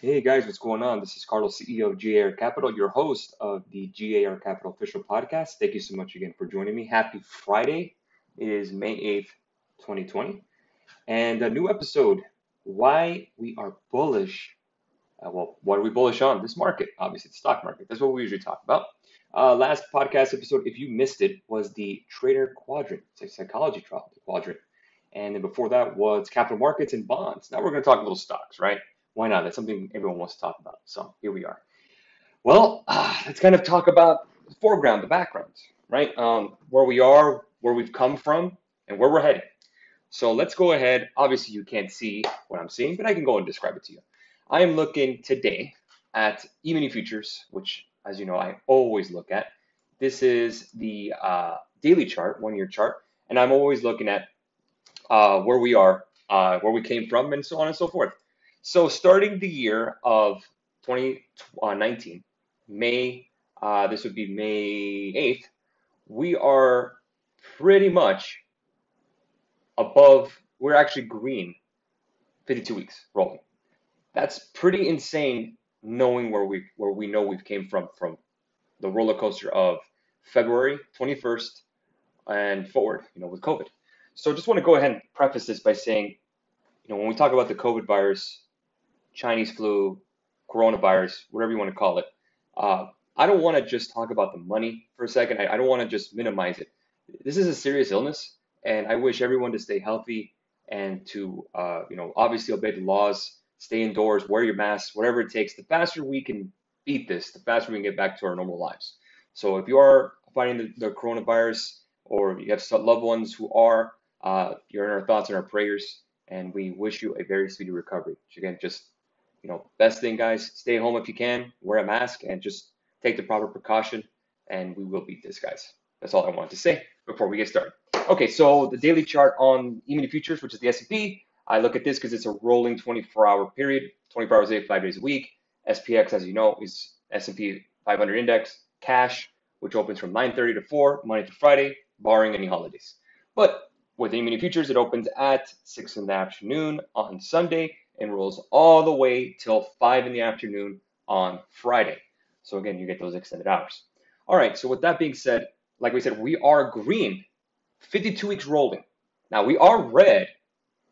Hey guys, what's going on? This is Carlos, CEO of GAR Capital, your host of the GAR Capital official podcast. Thank you so much again for joining me. Happy Friday. It is May 8th, 2020. And a new episode why we are bullish. Uh, well, what are we bullish on? This market, obviously, the stock market. That's what we usually talk about. Uh, last podcast episode, if you missed it, was the trader quadrant, it's a psychology trial, quadrant. And then before that was capital markets and bonds. Now we're going to talk a little stocks, right? Why not? That's something everyone wants to talk about. So here we are. Well, uh, let's kind of talk about the foreground, the background, right? Um, where we are, where we've come from, and where we're heading. So let's go ahead. Obviously, you can't see what I'm seeing, but I can go and describe it to you. I am looking today at E-mini futures, which, as you know, I always look at. This is the uh, daily chart, one-year chart, and I'm always looking at uh, where we are, uh, where we came from, and so on and so forth. So starting the year of 2019, May, uh, this would be May 8th, we are pretty much above, we're actually green 52 weeks rolling. That's pretty insane knowing where we where we know we've came from from the roller coaster of February 21st and forward, you know, with COVID. So just want to go ahead and preface this by saying, you know, when we talk about the COVID virus, Chinese flu, coronavirus, whatever you want to call it. Uh, I don't want to just talk about the money for a second. I, I don't want to just minimize it. This is a serious illness, and I wish everyone to stay healthy and to, uh, you know, obviously obey the laws, stay indoors, wear your mask, whatever it takes. The faster we can beat this, the faster we can get back to our normal lives. So if you are fighting the, the coronavirus or you have loved ones who are, uh, you're in our thoughts and our prayers, and we wish you a very speedy recovery. Again, just you know, best thing, guys, stay home if you can, wear a mask, and just take the proper precaution, and we will beat this, guys. That's all I wanted to say before we get started. Okay, so the daily chart on E-mini futures, which is the S&P, I look at this because it's a rolling 24-hour period, 24 hours a day, five days a week. SPX, as you know, is S&P 500 index, cash, which opens from 9:30 to 4 Monday to Friday, barring any holidays. But with E-mini futures, it opens at 6 in the afternoon on Sunday and rolls all the way till 5 in the afternoon on Friday. So again, you get those extended hours. All right, so with that being said, like we said, we are green, 52 weeks rolling. Now we are red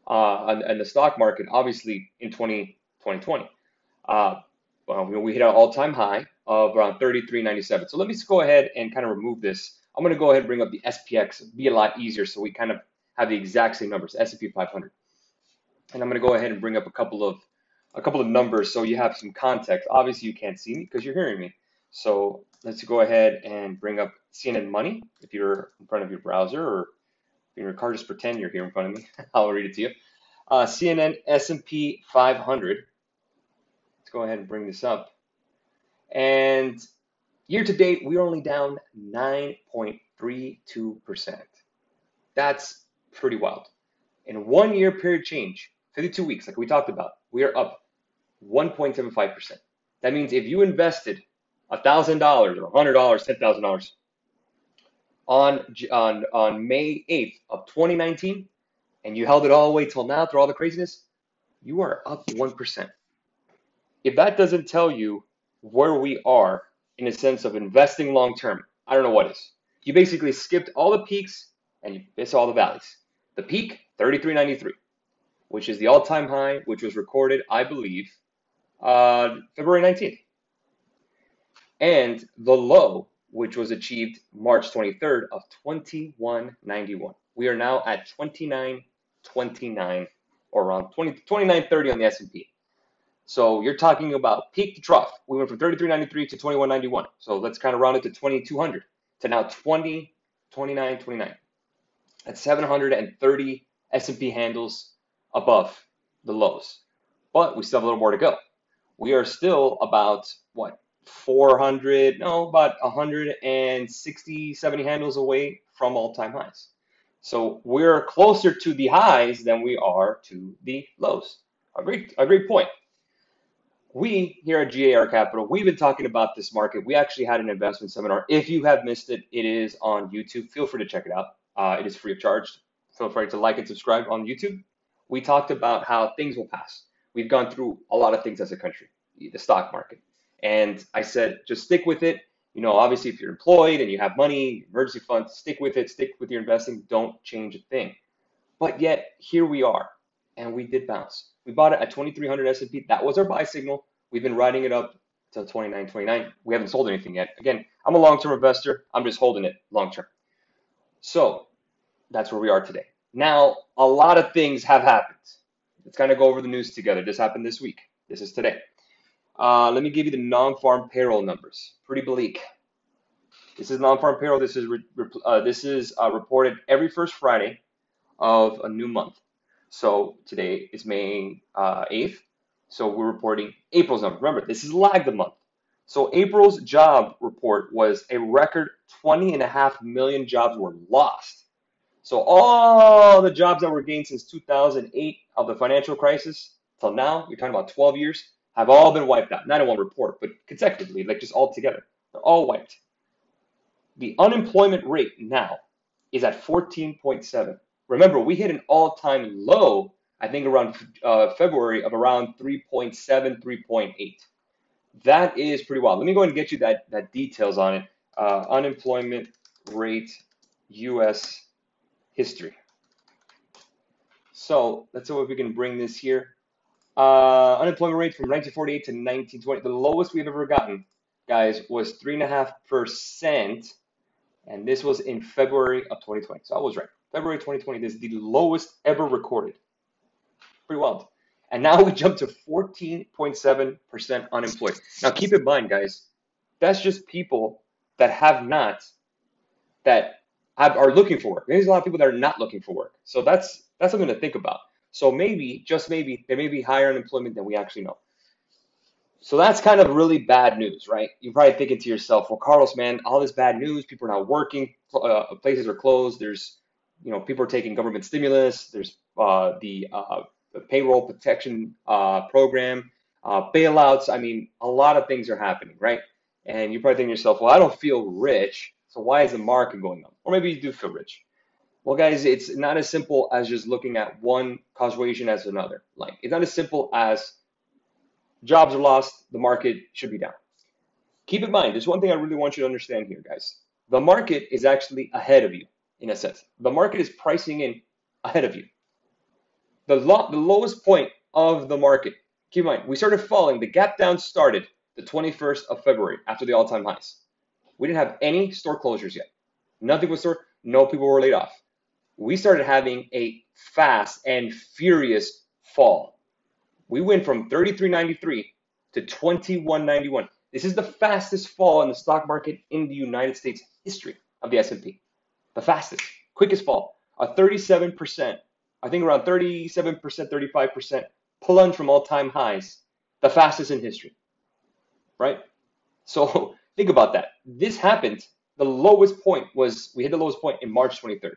uh, in, the stock market, obviously in 20, 2020. Uh, well, we hit an all-time high of around 33.97. So let me just go ahead and kind of remove this. I'm going to go ahead and bring up the SPX, be a lot easier so we kind of have the exact same numbers, S&P 500 and I'm going to go ahead and bring up a couple of a couple of numbers so you have some context. Obviously, you can't see me because you're hearing me. So let's go ahead and bring up CNN Money if you're in front of your browser or in your car. Just pretend you're here in front of me. I'll read it to you. Uh, CNN S&P 500. Let's go ahead and bring this up. And year to date, we're only down 9.32%. That's pretty wild. In one year period change, 52 weeks, like we talked about, we are up 1.75%. That means if you invested $1,000 or $100, $10,000 on, on, on May 8th of 2019 and you held it all the way till now through all the craziness, you are up 1%. If that doesn't tell you where we are in a sense of investing long term, I don't know what is. You basically skipped all the peaks and you missed all the valleys. The peak, 33.93 which is the all-time high, which was recorded, I believe, uh, February 19th. And the low, which was achieved March 23rd of 2191. We are now at 2929 or around 20, 2930 on the S&P. So you're talking about peak to trough. We went from 3393 to 2191. So let's kind of round it to 2200 to now 20, 29, 29. That's 730 S&P handles above the lows, but we still have a little more to go. We are still about what 400, no, about 160, 70 handles away from all-time highs. So we're closer to the highs than we are to the lows. A great, a great point. We here at GAR Capital, we've been talking about this market. We actually had an investment seminar. If you have missed it, it is on YouTube. Feel free to check it out. Uh, it is free of charge. Feel free to like and subscribe on YouTube we talked about how things will pass. We've gone through a lot of things as a country. the stock market. And I said, just stick with it. You know, obviously, if you're employed and you have money, emergency funds, stick with it, stick with your investing, don't change a thing. But yet, here we are, and we did bounce. We bought it at 2300 S&P. That was our buy signal. We've been riding it up to 29, 29. We haven't sold anything yet. Again, I'm a long-term investor. I'm just holding it long-term. So that's where we are today. Now, a lot of things have happened. Let's kind of go over the news together. This happened this week. This is today. Uh, let me give you the non-farm payroll numbers. Pretty bleak. This is non-farm payroll. This is uh, this is uh, reported every first Friday of a new month. So today is May 8th. Uh, so we're reporting April's number. Remember, this is lagged a month. So April's job report was a record 20 and a half million jobs were lost. So all the jobs that were gained since 2008 of the financial crisis till now, you're talking about 12 years, have all been wiped out. Not in one report, but consecutively, like just all together. They're all wiped. The unemployment rate now is at 14.7. Remember, we hit an all-time low, I think around uh, February of around 3.7, 3.8. That is pretty wild. Let me go ahead and get you that, that details on it. Uh, unemployment rate, U.S. history. So let's see if we can bring this here. Uh, unemployment rate from 1948 to 1920, the lowest we've ever gotten, guys, was three and a half percent, and this was in February of 2020. So I was right. February 2020, this is the lowest ever recorded. Pretty wild. And now we jump to 14.7% unemployed. Now keep in mind, guys, that's just people that have not, that have, are looking for work. There's a lot of people that are not looking for work. So that's that's something to think about. So maybe, just maybe, there may be higher unemployment than we actually know. So that's kind of really bad news, right? You're probably thinking to yourself, well, Carlos, man, all this bad news, people are not working, uh, places are closed, there's, you know, people are taking government stimulus, there's uh, the, uh, the, payroll protection uh, program, uh, bailouts. I mean, a lot of things are happening, right? And you're probably thinking to yourself, well, I don't feel rich, so why is the market going up? Or maybe you do feel rich. Well, guys, it's not as simple as just looking at one causation as another. Like, it's not as simple as jobs are lost, the market should be down. Keep in mind, there's one thing I really want you to understand here, guys. The market is actually ahead of you, in a sense. The market is pricing in ahead of you. The, lo- the lowest point of the market, keep in mind, we started falling. The gap down started the 21st of February after the all time highs. We didn't have any store closures yet. Nothing was store, no people were laid off we started having a fast and furious fall. We went from 33.93 to 21.91. This is the fastest fall in the stock market in the United States history of the S&P. The fastest, quickest fall. A 37%, I think around 37%, 35% plunge from all-time highs. The fastest in history. Right? So think about that. This happened. The lowest point was we hit the lowest point in March 23rd.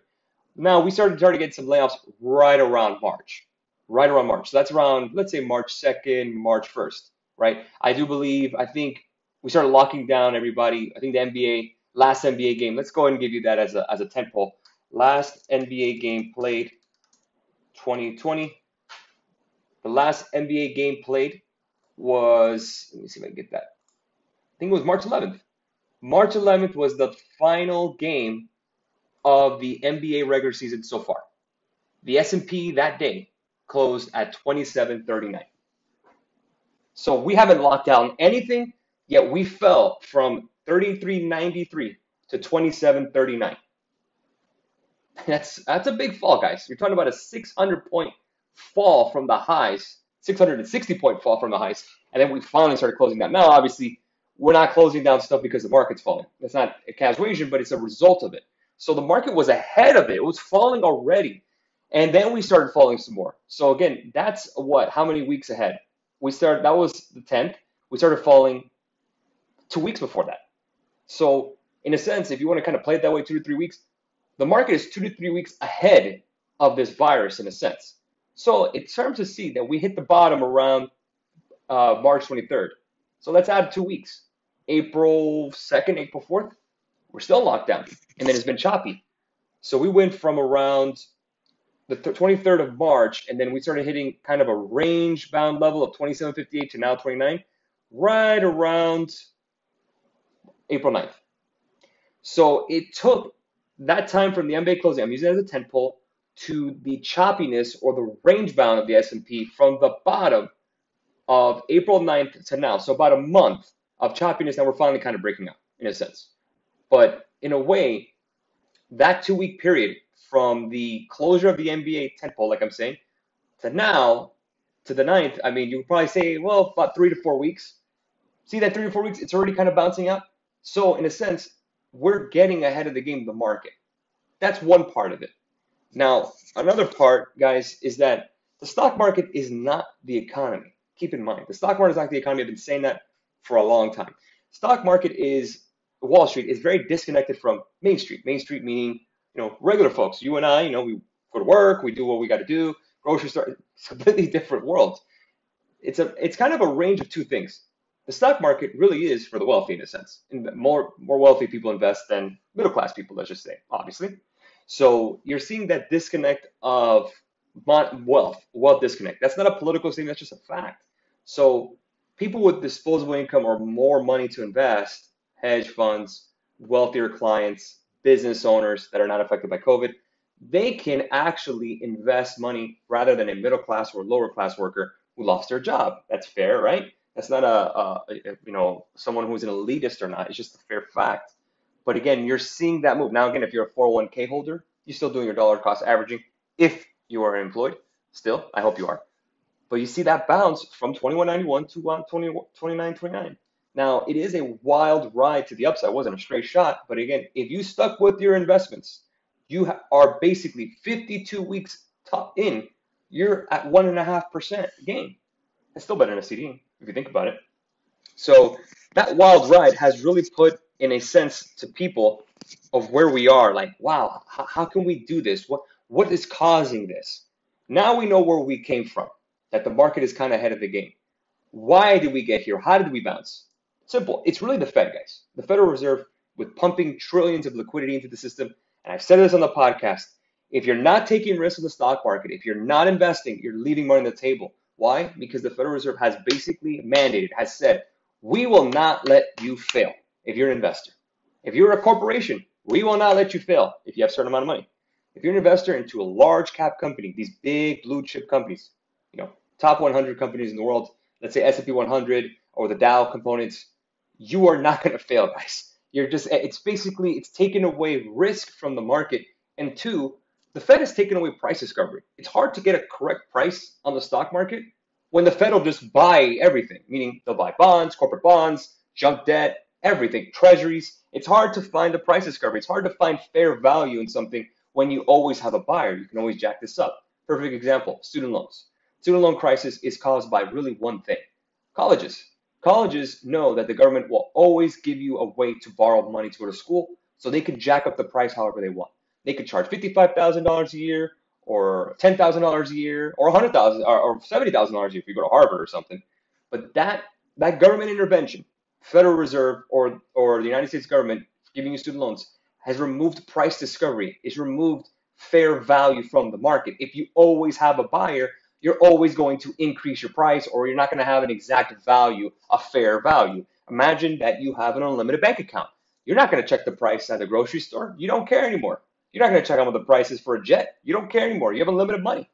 Now we started to get some layoffs right around March, right around March. So that's around, let's say March 2nd, March 1st, right? I do believe, I think we started locking down everybody. I think the NBA, last NBA game, let's go ahead and give you that as a, as a tent pole. Last NBA game played 2020. The last NBA game played was, let me see if I can get that. Think it was March 11th. March 11th was the final game of the NBA regular season so far. The S&P that day closed at 2739. So we haven't locked down anything, yet we fell from 3393 to 2739. That's that's a big fall, guys. You're talking about a 600 point fall from the highs, 660 point fall from the highs, and then we finally started closing down. Now, obviously, we're not closing down stuff because the market's falling. That's not a casuation, but it's a result of it. So the market was ahead of it. It was falling already. And then we started falling some more. So again, that's what? How many weeks ahead? We started, that was the 10th. We started falling two weeks before that. So in a sense, if you want to kind of play it that way, two to three weeks, the market is two to three weeks ahead of this virus in a sense. So it's starting to see that we hit the bottom around uh, March 23rd. So let's add two weeks. April 2nd, April 4th, we're still locked down. And then it's been choppy. So we went from around the 23rd of March, and then we started hitting kind of a range bound level of 27.58 to now 29. right around April 9th. So it took that time from the NBA closing, I'm using it as a tent pole, to the choppiness or the range bound of the S&P from the bottom of April 9th to now. So about a month of choppiness that we're finally kind of breaking up in a sense. But in a way, that two week period from the closure of the NBA tent like I'm saying, to now to the ninth, I mean, you would probably say, well, about three to four weeks. See that three to four weeks, it's already kind of bouncing up. So in a sense, we're getting ahead of the game, the market. That's one part of it. Now, another part, guys, is that the stock market is not the economy. Keep in mind, the stock market is not the economy. I've been saying that for a long time. Stock market is Wall Street is very disconnected from Main Street. Main Street meaning, you know, regular folks. You and I, you know, we go to work, we do what we got to do. Grocery store, it's completely different world. It's a, it's kind of a range of two things. The stock market really is for the wealthy in a sense. More, more wealthy people invest than middle class people, let's just say, obviously. So you're seeing that disconnect of wealth, wealth disconnect. That's not a political thing, that's just a fact. So people with disposable income or more money to invest, hedge funds, wealthier clients, business owners that are not affected by COVID, they can actually invest money rather than a middle class or lower class worker who lost their job. That's fair, right? That's not a, a, a you know someone who's an elitist or not. It's just a fair fact. But again, you're seeing that move. Now, again, if you're a 401k holder, you're still doing your dollar cost averaging if you are employed. Still, I hope you are. But you see that bounce from 2191 to 2929. Now, it is a wild ride to the upside. It wasn't a straight shot. But again, if you stuck with your investments, you are basically 52 weeks top in. You're at 1.5% gain. It's still better than a CD if you think about it. So that wild ride has really put in a sense to people of where we are like wow how, how can we do this what what is causing this now we know where we came from that the market is kind of ahead of the game. Why did we get here? How did we bounce? Simple. It's really the fed guys. The federal reserve with pumping trillions of liquidity into the system. And i've said this on the podcast. If you're not taking risks in the stock market if you're not investing you're leaving money on the table. Why? Because the federal reserve has basically mandated has said we will not let you fail if you're an investor. If you're a corporation, we will not let you fail if you have a certain amount of money. If you're an investor into a large cap company, these big blue chip companies, top 100 companies in the world, let's say S&P 100 or the Dow components, you are not going to fail, guys. You're just, eh, it's basically, it's taken away risk from the market. And two, the Fed has taken away price discovery. It's hard to get a correct price on the stock market when the Fed will just buy everything, meaning they'll buy bonds, corporate bonds, junk debt, everything, treasuries. It's hard to find a price discovery. It's hard to find fair value in something when you always have a buyer. You can always jack this up. Perfect example, student loans. Student loan crisis is caused by really one thing. Colleges. Colleges know that the government will always give you a way to borrow money to go to school, so they can jack up the price however they want. They could charge $55,000 a year or $10,000 a year or $100,000 or $70,000 a year if you go to Harvard or something. But that that government intervention Federal Reserve or, or the United States government giving you student loans has removed price discovery, it's removed fair value from the market. If you always have a buyer, you're always going to increase your price or you're not going to have an exact value, a fair value. Imagine that you have an unlimited bank account. You're not going to check the price at the grocery store. You don't care anymore. You're not going to check out what the price is for a jet. You don't care anymore. You have unlimited money.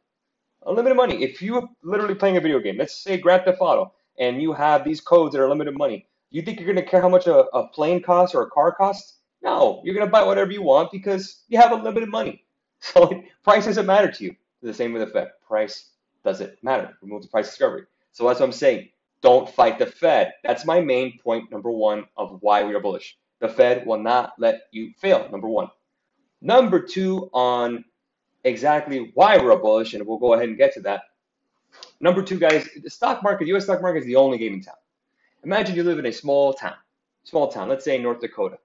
Unlimited money. If you're literally playing a video game, let's say Grand Theft Auto, and you have these codes that are limited money, you think you're going to care how much a, a plane costs or a car costs? No, you're going to buy whatever you want because you have unlimited money. So price doesn't matter to you. The same with Fed. Price doesn't matter. Remove the price discovery. So that's what I'm saying. Don't fight the Fed. That's my main point number one of why we are bullish. The Fed will not let you fail. Number one. Number two on exactly why we're bullish, and we'll go ahead and get to that. Number two, guys, the stock market, U.S. stock market is the only game in town. Imagine you live in a small town, small town, let's say North Dakota,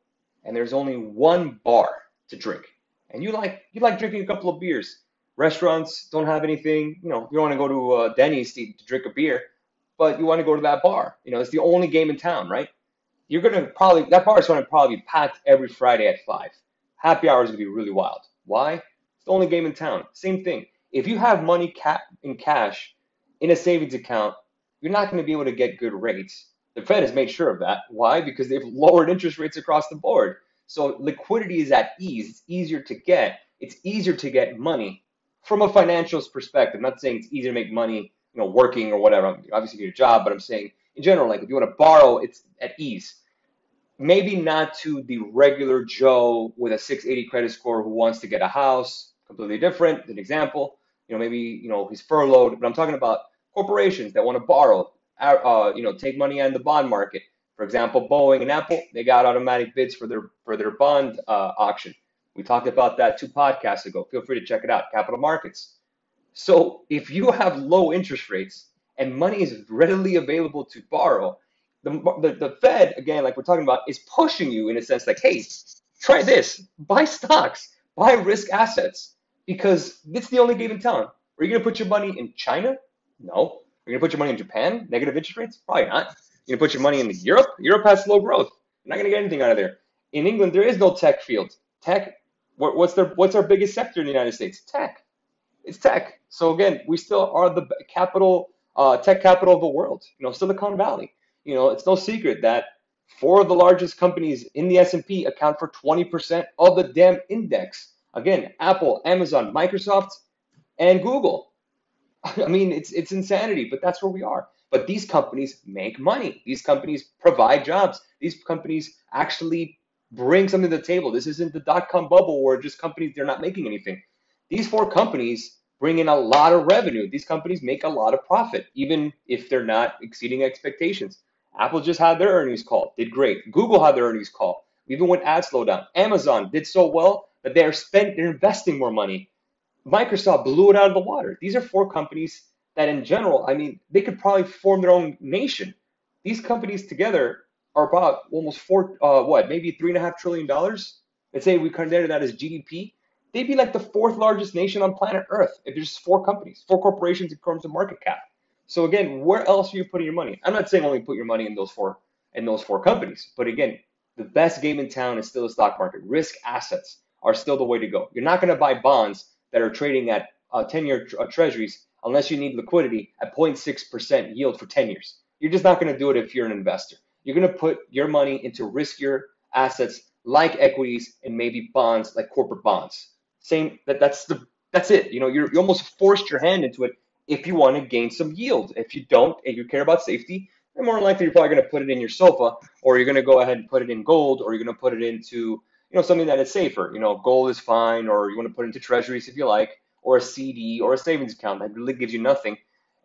and there's only one bar to drink, and you like you like drinking a couple of beers. Restaurants don't have anything, you know, you don't want to go to uh, Denny's to, to drink a beer, but you want to go to that bar. You know, it's the only game in town, right? You're gonna probably that bar is gonna probably be packed every Friday at five. Happy hour is gonna be really wild. Why? It's the only game in town. Same thing. If you have money ca- in cash in a savings account, you're not going to be able to get good rates The Fed has made sure of that. Why? Because they've lowered interest rates across the board. So liquidity is at ease. It's easier to get. It's easier to get money from a financials perspective. I'm not saying it's easy to make money, you know, working or whatever. Obviously, you need a job, but I'm saying in general, like if you want to borrow, it's at ease. Maybe not to the regular Joe with a 680 credit score who wants to get a house. Completely different. An example, you know, maybe you know he's furloughed, but I'm talking about corporations that want to borrow, uh, uh, you know, take money on the bond market. For example, Boeing and Apple, they got automatic bids for their for their bond uh, auction. We talked about that two podcasts ago. Feel free to check it out. Capital markets. So if you have low interest rates and money is readily available to borrow, the, the, the Fed, again, like we're talking about, is pushing you in a sense like, hey, try this, buy stocks, buy risk assets, because it's the only game in town. Are you going to put your money in China? No. Are you going to put your money in Japan? Negative interest rates? Probably not. You're going to put your money in Europe? Europe has slow growth. You're not going to get anything out of there. In England, there is no tech field. Tech, what's their what's our biggest sector in the United States? Tech. It's tech. So again, we still are the capital, uh, tech capital of the world. You know, Silicon Valley. You know, it's no secret that four of the largest companies in the S&P account for 20% of the damn index. Again, Apple, Amazon, Microsoft, and Google. I mean, it's it's insanity, but that's where we are. But these companies make money. These companies provide jobs. These companies actually bring something to the table. This isn't the dot com bubble where just companies they're not making anything. These four companies bring in a lot of revenue. These companies make a lot of profit, even if they're not exceeding expectations. Apple just had their earnings call, did great. Google had their earnings call, even when ads slowed down. Amazon did so well that they're spent, they're investing more money. Microsoft blew it out of the water. These are four companies that, in general, I mean, they could probably form their own nation. These companies together are about almost four, uh, what, maybe three and a half trillion dollars. Let's say we consider that as GDP they'd be like the fourth largest nation on planet Earth if there's four companies, four corporations in terms of market cap. So again, where else are you putting your money? I'm not saying only put your money in those four in those four companies, but again, the best game in town is still the stock market. Risk assets are still the way to go. You're not going to buy bonds that are trading at uh, 10-year uh, treasuries unless you need liquidity at 0.6% yield for 10 years. You're just not going to do it if you're an investor. You're going to put your money into riskier assets like equities and maybe bonds like corporate bonds. Same that that's the that's it. You know, you're, you almost forced your hand into it if you want to gain some yield. If you don't and you care about safety, then more likely you're probably going to put it in your sofa, or you're going to go ahead and put it in gold, or you're going to put it into you know something that is safer. You know, gold is fine, or you want to put it into treasuries if you like, or a CD or a savings account that really gives you nothing.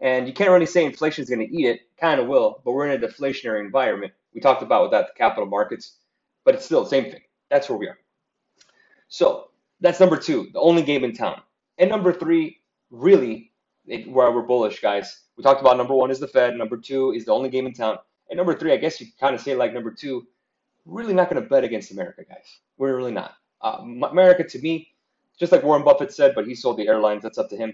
And you can't really say inflation is going to eat it. Kind of will, but we're in a deflationary environment. We talked about with that the capital markets, but it's still the same thing. That's where we are. So that's number two, the only game in town. And number three, really, it, where we're bullish, guys. We talked about number one is the Fed. Number two is the only game in town. And number three, I guess you kind of say like number two, really not going to bet against America, guys. We're really not. Uh, America, to me, just like Warren Buffett said, but he sold the airlines. That's up to him.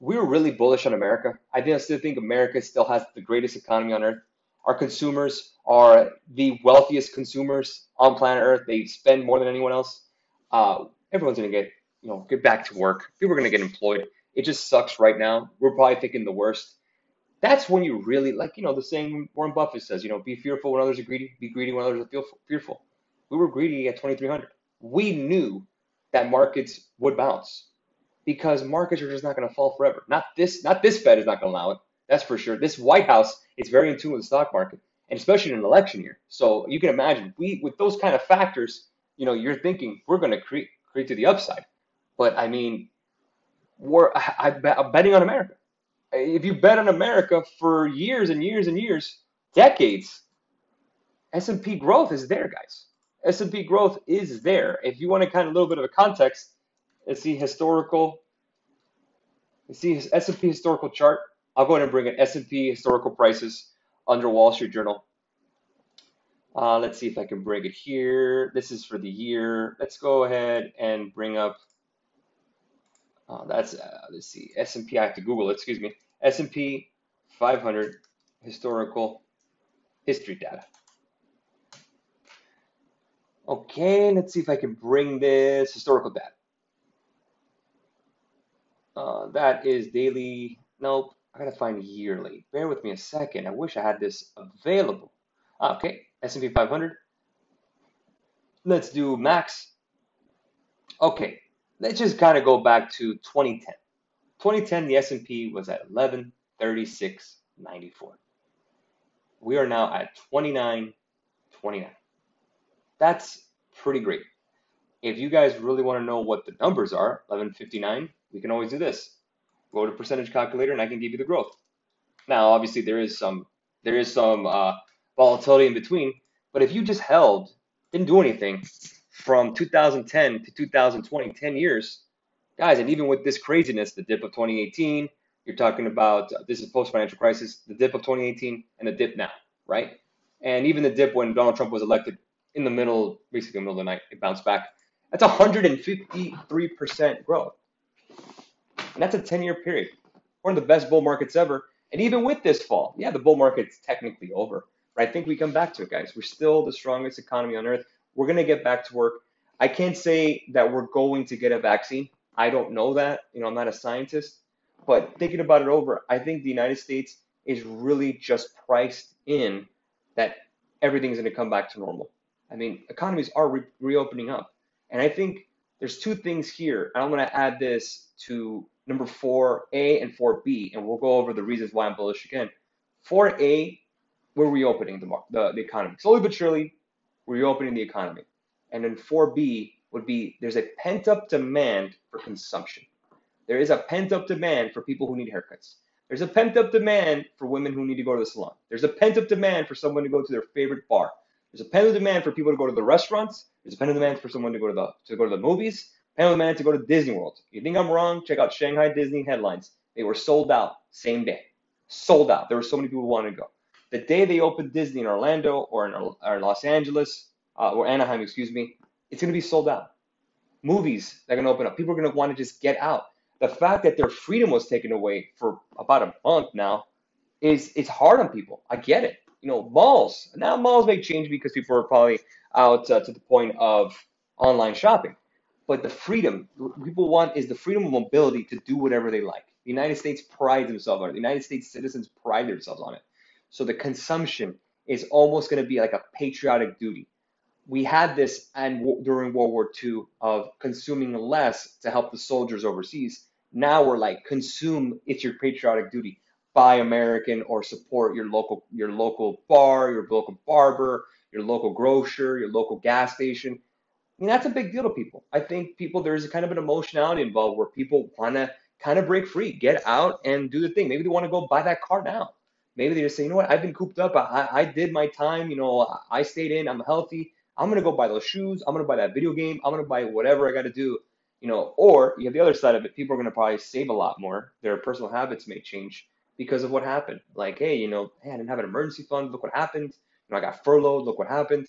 We were really bullish on America. I still think America still has the greatest economy on earth. Our consumers are the wealthiest consumers on planet Earth. They spend more than anyone else. Uh, everyone's gonna get you know get back to work. People are gonna get employed. It just sucks right now. We're probably thinking the worst. That's when you really like you know the saying Warren Buffett says you know be fearful when others are greedy, be greedy when others are fearful. We were greedy at 2300. We knew that markets would bounce because markets are just not going to fall forever. Not this, not this Fed is not going to allow it. That's for sure. This White House is very in tune with the stock market, and especially in an election year. So you can imagine we, with those kind of factors, you know, you're thinking we're going to create to the upside. But I mean, we're I, am betting on America. If you bet on America for years and years and years, decades, S&P growth is there, guys. S&P growth is there. If you want to kind of a little bit of a context, let's see historical. Let's see S&P historical chart. I'll go ahead and bring in S&P historical prices under Wall Street Journal. Uh, let's see if I can bring it here. This is for the year. Let's go ahead and bring up, uh, that's, uh, let's see, S&P, I have to Google it, excuse me, S&P 500 historical history data. Okay, let's see if I can bring this historical data. Uh, that is daily, nope, I gotta find yearly. Bear with me a second. I wish I had this available. Okay, S&P 500. Let's do max. Okay, let's just kind of go back to 2010. 2010, the S&P was at 1136.94. We are now at 29.29. That's pretty great. If you guys really want to know what the numbers are, 1159, we can always do this. Go to percentage calculator and I can give you the growth. Now, obviously, there is some there is some uh, volatility in between, but if you just held, didn't do anything from 2010 to 2020, 10 years, guys, and even with this craziness, the dip of 2018, you're talking about uh, this is post financial crisis, the dip of 2018, and the dip now, right? And even the dip when Donald Trump was elected in the middle, basically the middle of the night, it bounced back. That's 153% growth. And that's a 10 year period. One of the best bull markets ever. And even with this fall, yeah, the bull market's technically over. But I think we come back to it, guys. We're still the strongest economy on earth. We're going to get back to work. I can't say that we're going to get a vaccine. I don't know that. You know, I'm not a scientist. But thinking about it over, I think the United States is really just priced in that everything's going to come back to normal. I mean, economies are re- reopening up. And I think there's two things here. And I'm going to add this to number 4A and 4B, and we'll go over the reasons why I'm bullish again. 4A, we're reopening the, the, the economy. Slowly but surely, we're reopening the economy. And then 4B would be there's a pent up demand for consumption. There is a pent up demand for people who need haircuts. There's a pent up demand for women who need to go to the salon. There's a pent up demand for someone to go to their favorite bar. There's a pent up demand for people to go to the restaurants. There's a pent up demand for someone to go to the to go to the movies. Up demand to go to Disney World. You think I'm wrong? Check out Shanghai Disney headlines. They were sold out same day. Sold out. There were so many people who wanted to go. The day they opened Disney in Orlando or in, or Los Angeles uh, or Anaheim, excuse me, it's going to be sold out. Movies are going to open up. People are going to want to just get out. The fact that their freedom was taken away for about a month now is it's hard on people. I get it you know, malls. Now malls may change because people are probably out uh, to the point of online shopping. But the freedom people want is the freedom of mobility to do whatever they like. The United States prides themselves on it. The United States citizens pride themselves on it. So the consumption is almost going to be like a patriotic duty. We had this and during World War II of consuming less to help the soldiers overseas. Now we're like consume. It's your patriotic duty buy American or support your local your local bar, your local barber, your local grocer, your local gas station. I mean, that's a big deal to people. I think people there's a kind of an emotionality involved where people want to kind of break free, get out and do the thing. Maybe they want to go buy that car now. Maybe they just say, you know what, I've been cooped up. I, I did my time. You know, I stayed in. I'm healthy. I'm gonna go buy those shoes. I'm gonna buy that video game. I'm gonna buy whatever I got to do. You know, or you have the other side of it. People are gonna probably save a lot more. Their personal habits may change because of what happened. Like, hey, you know, hey, I didn't have an emergency fund. Look what happened. You know, I got furloughed. Look what happened.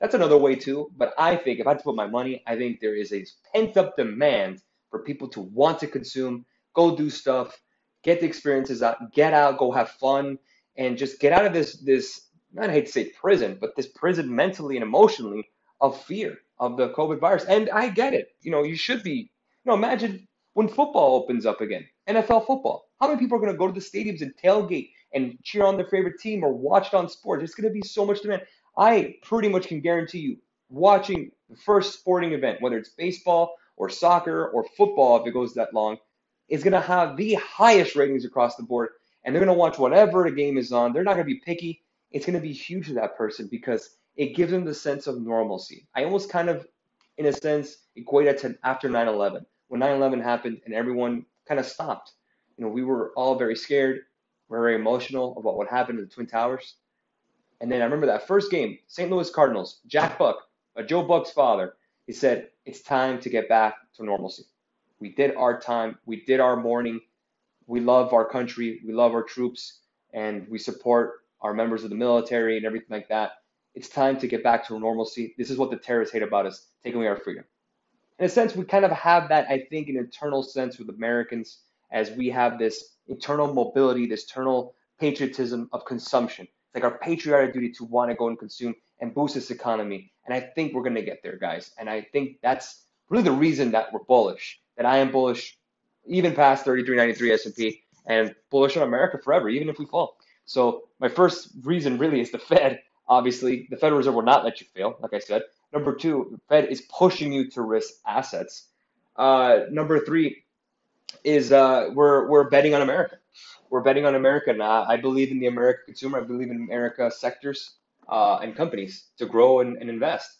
That's another way too. But I think if I had to put my money, I think there is a pent up demand for people to want to consume, go do stuff, get the experiences out, get out, go have fun, and just get out of this this I hate to say prison, but this prison mentally and emotionally of fear of the COVID virus. And I get it. You know, you should be. You know, imagine when football opens up again, NFL football. How many people are going to go to the stadiums and tailgate and cheer on their favorite team or watch it on sports? It's going to be so much demand. I pretty much can guarantee you, watching the first sporting event, whether it's baseball or soccer or football, if it goes that long, is going to have the highest ratings across the board. And they're going to watch whatever the game is on. They're not going to be picky. It's going to be huge to that person because it gives them the sense of normalcy. I almost kind of, in a sense, equate it to after 9 11. When 9 11 happened and everyone kind of stopped you know, we were all very scared. We are very emotional about what happened to the Twin Towers. And then I remember that first game, St. Louis Cardinals, Jack Buck, Joe Buck's father, he said, it's time to get back to normalcy. We did our time. We did our mourning. We love our country. We love our troops. And we support our members of the military and everything like that. It's time to get back to normalcy. This is what the terrorists hate about us, taking away our freedom. In a sense, we kind of have that, I think, an internal sense with Americans as we have this eternal mobility, this eternal patriotism of consumption. It's like our patriotic duty to want to go and consume and boost this economy. And I think we're going to get there, guys. And I think that's really the reason that we're bullish, that I am bullish even past 3393 S&P and bullish on America forever, even if we fall. So my first reason really is the Fed. Obviously, the Federal Reserve will not let you fail, like I said. Number two, the Fed is pushing you to risk assets. Uh, number three is uh, we're we're betting on America. We're betting on America, and I, I believe in the American consumer. I believe in America sectors uh, and companies to grow and, and invest.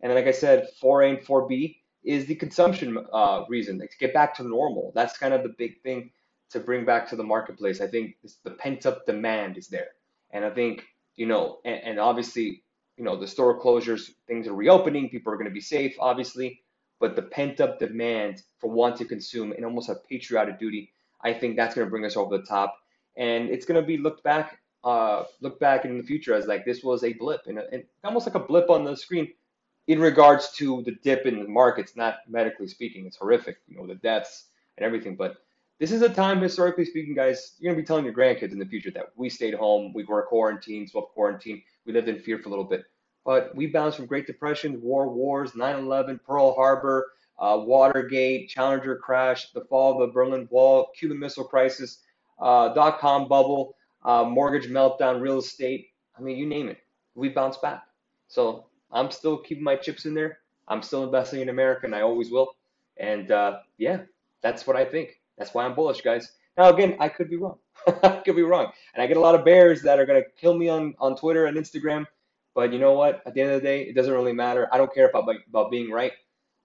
And like I said, 4A and 4B is the consumption uh, reason like, to get back to normal. That's kind of the big thing to bring back to the marketplace. I think the pent up demand is there, and I think you know, and, and obviously, you know, the store closures, things are reopening. People are going to be safe, obviously, but the pent up demand for want to consume and almost a patriotic duty, I think that's going to bring us over the top, and it's going to be looked back, uh, look back in the future as like this was a blip and, and almost like a blip on the screen in regards to the dip in the markets, not medically speaking. It's horrific, you know, the deaths and everything. But this is a time, historically speaking, guys, you're gonna be telling your grandkids in the future that we stayed home, we were quarantined, quarantine, we lived in fear for a little bit. But we bounced from Great Depression, war, wars, 9/11, Pearl Harbor, uh, Watergate, Challenger crash, the fall of the Berlin Wall, Cuban Missile Crisis, uh, dot com bubble, uh, mortgage meltdown, real estate. I mean, you name it. We bounced back. So I'm still keeping my chips in there. I'm still investing in America, and I always will. And uh, yeah, that's what I think. That's why I'm bullish, guys. Now, again, I could be wrong. I could be wrong. And I get a lot of bears that are going to kill me on, on Twitter and Instagram. But you know what? At the end of the day, it doesn't really matter. I don't care about, about being right.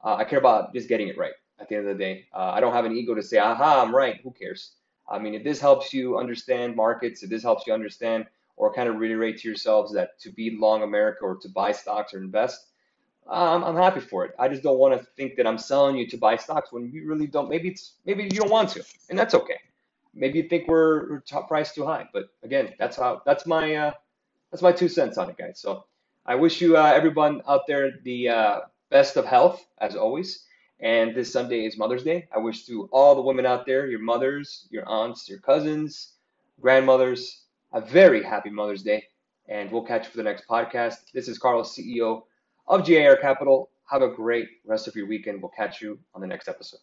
Uh, I care about just getting it right at the end of the day. Uh, I don't have an ego to say, aha, I'm right. Who cares? I mean, if this helps you understand markets, if this helps you understand or kind of reiterate to yourselves that to be long America or to buy stocks or invest, um, I'm happy for it. I just don't want to think that I'm selling you to buy stocks when you really don't. Maybe it's maybe you don't want to, and that's okay. Maybe you think we're, we're top price too high, but again, that's how that's my uh, that's my two cents on it, guys. So I wish you uh, everyone out there the uh, best of health as always. And this Sunday is Mother's Day. I wish to all the women out there, your mothers, your aunts, your cousins, grandmothers, a very happy Mother's Day, and we'll catch you for the next podcast. This is Carlos, CEO of GAR Capital. Have a great rest of your weekend. We'll catch you on the next episode.